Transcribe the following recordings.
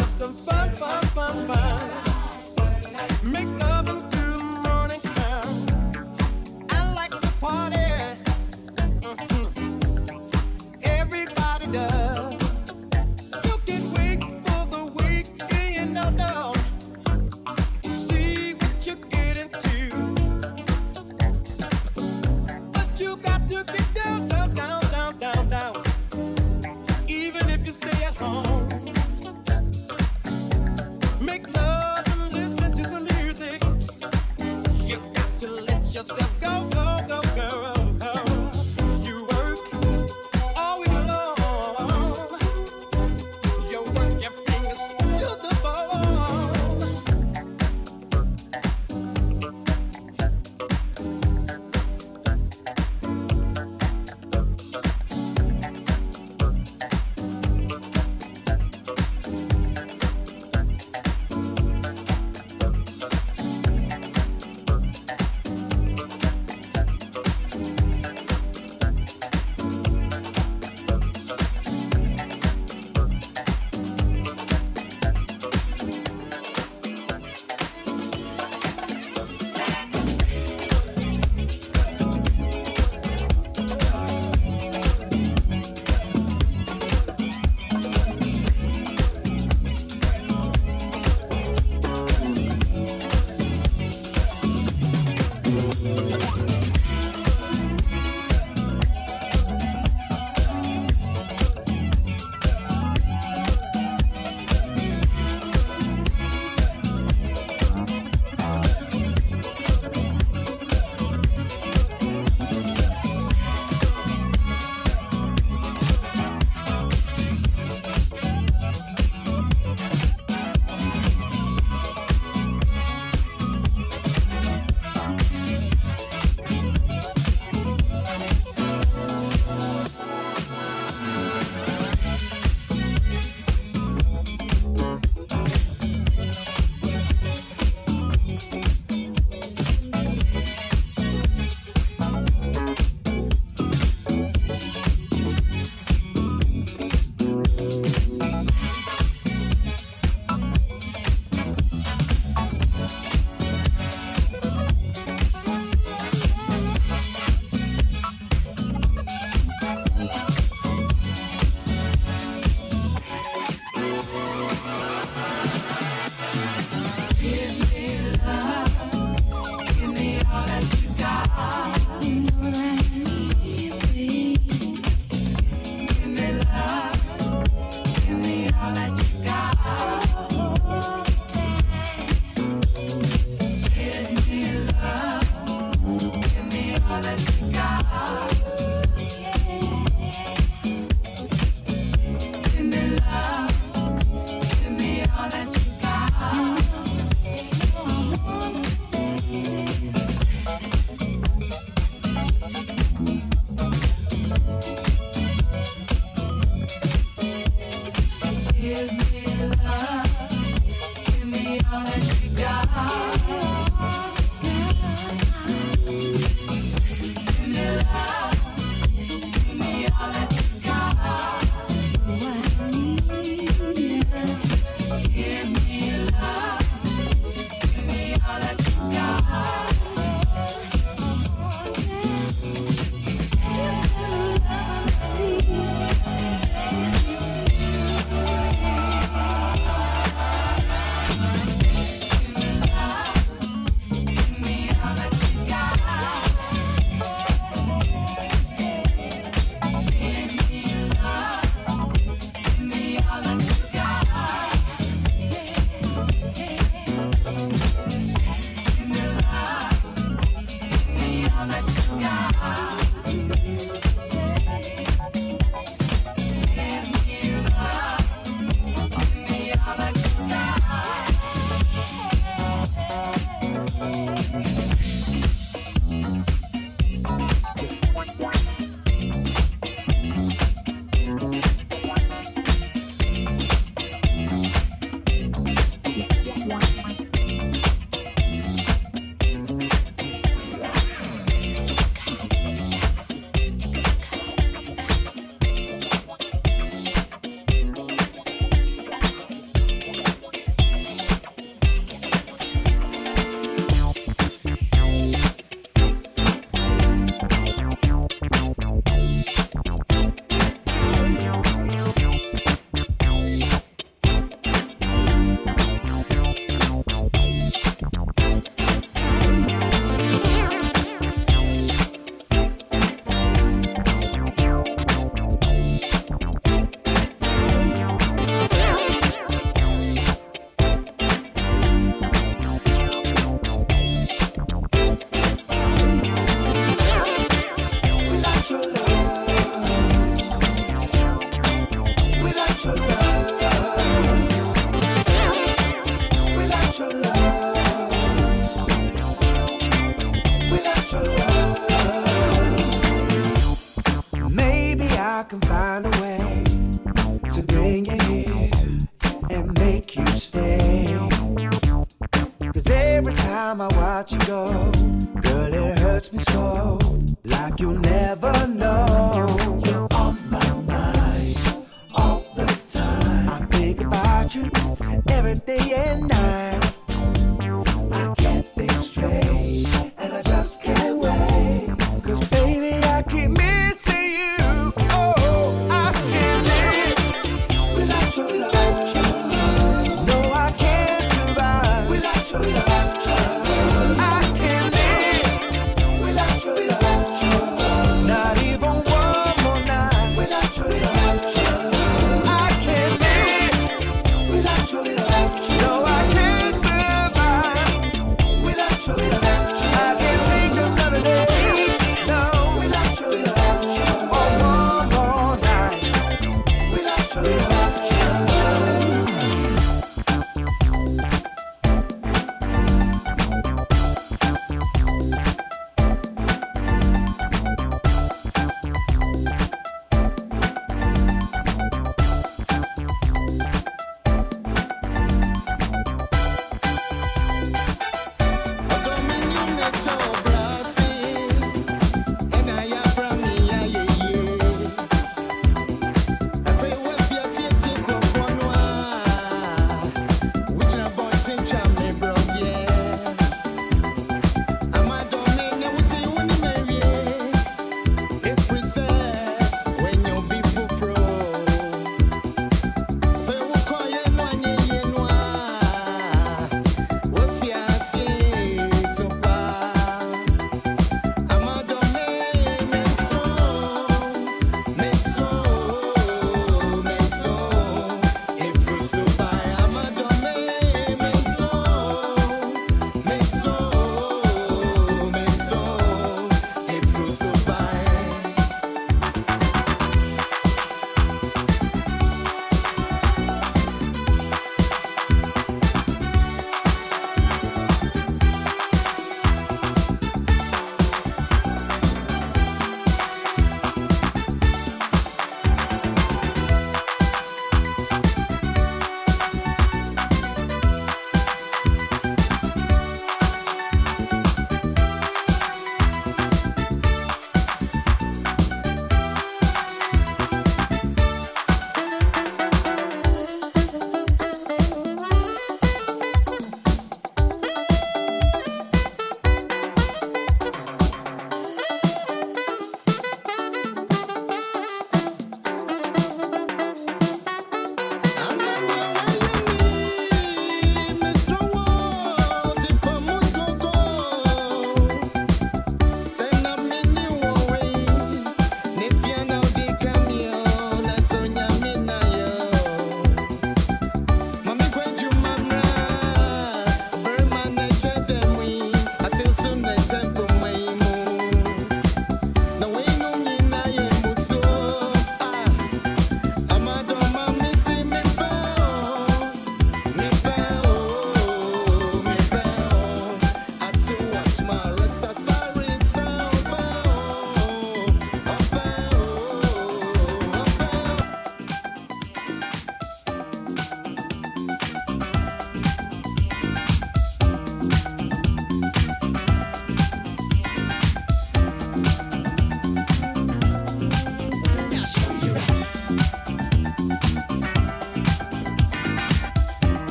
have some fun, fun, fun, fun. Make love.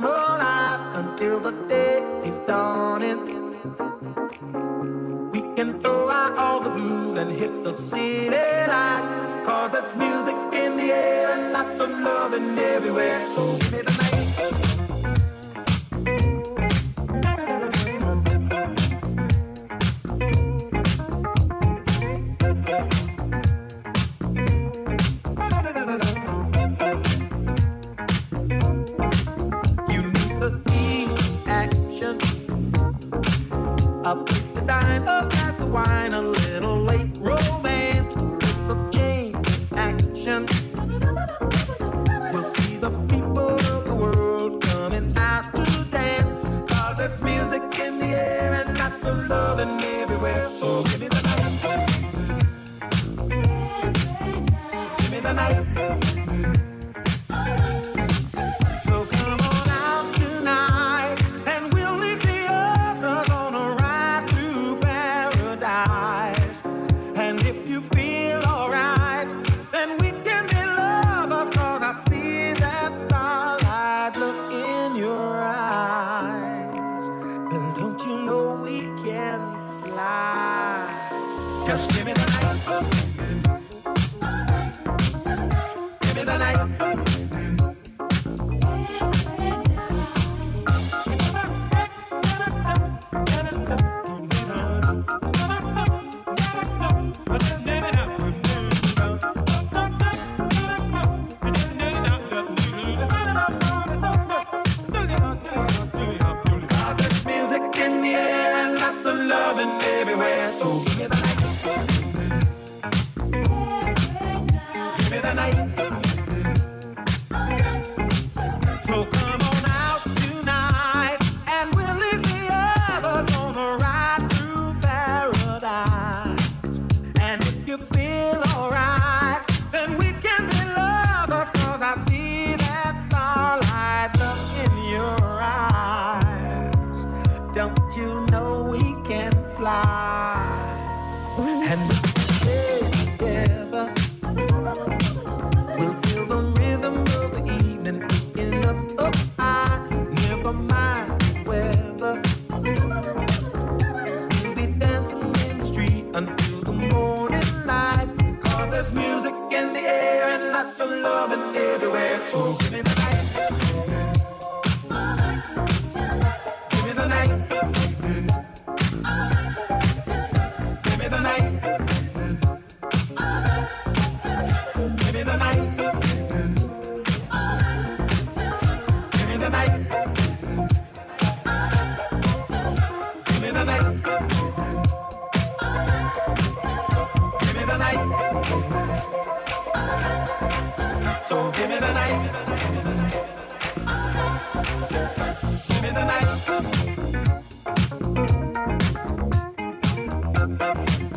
Come alive until the day is dawning. We can throw out all the blues and hit the city lights, cause there's music in the air and lots of loving everywhere. So give me the So give me Bye.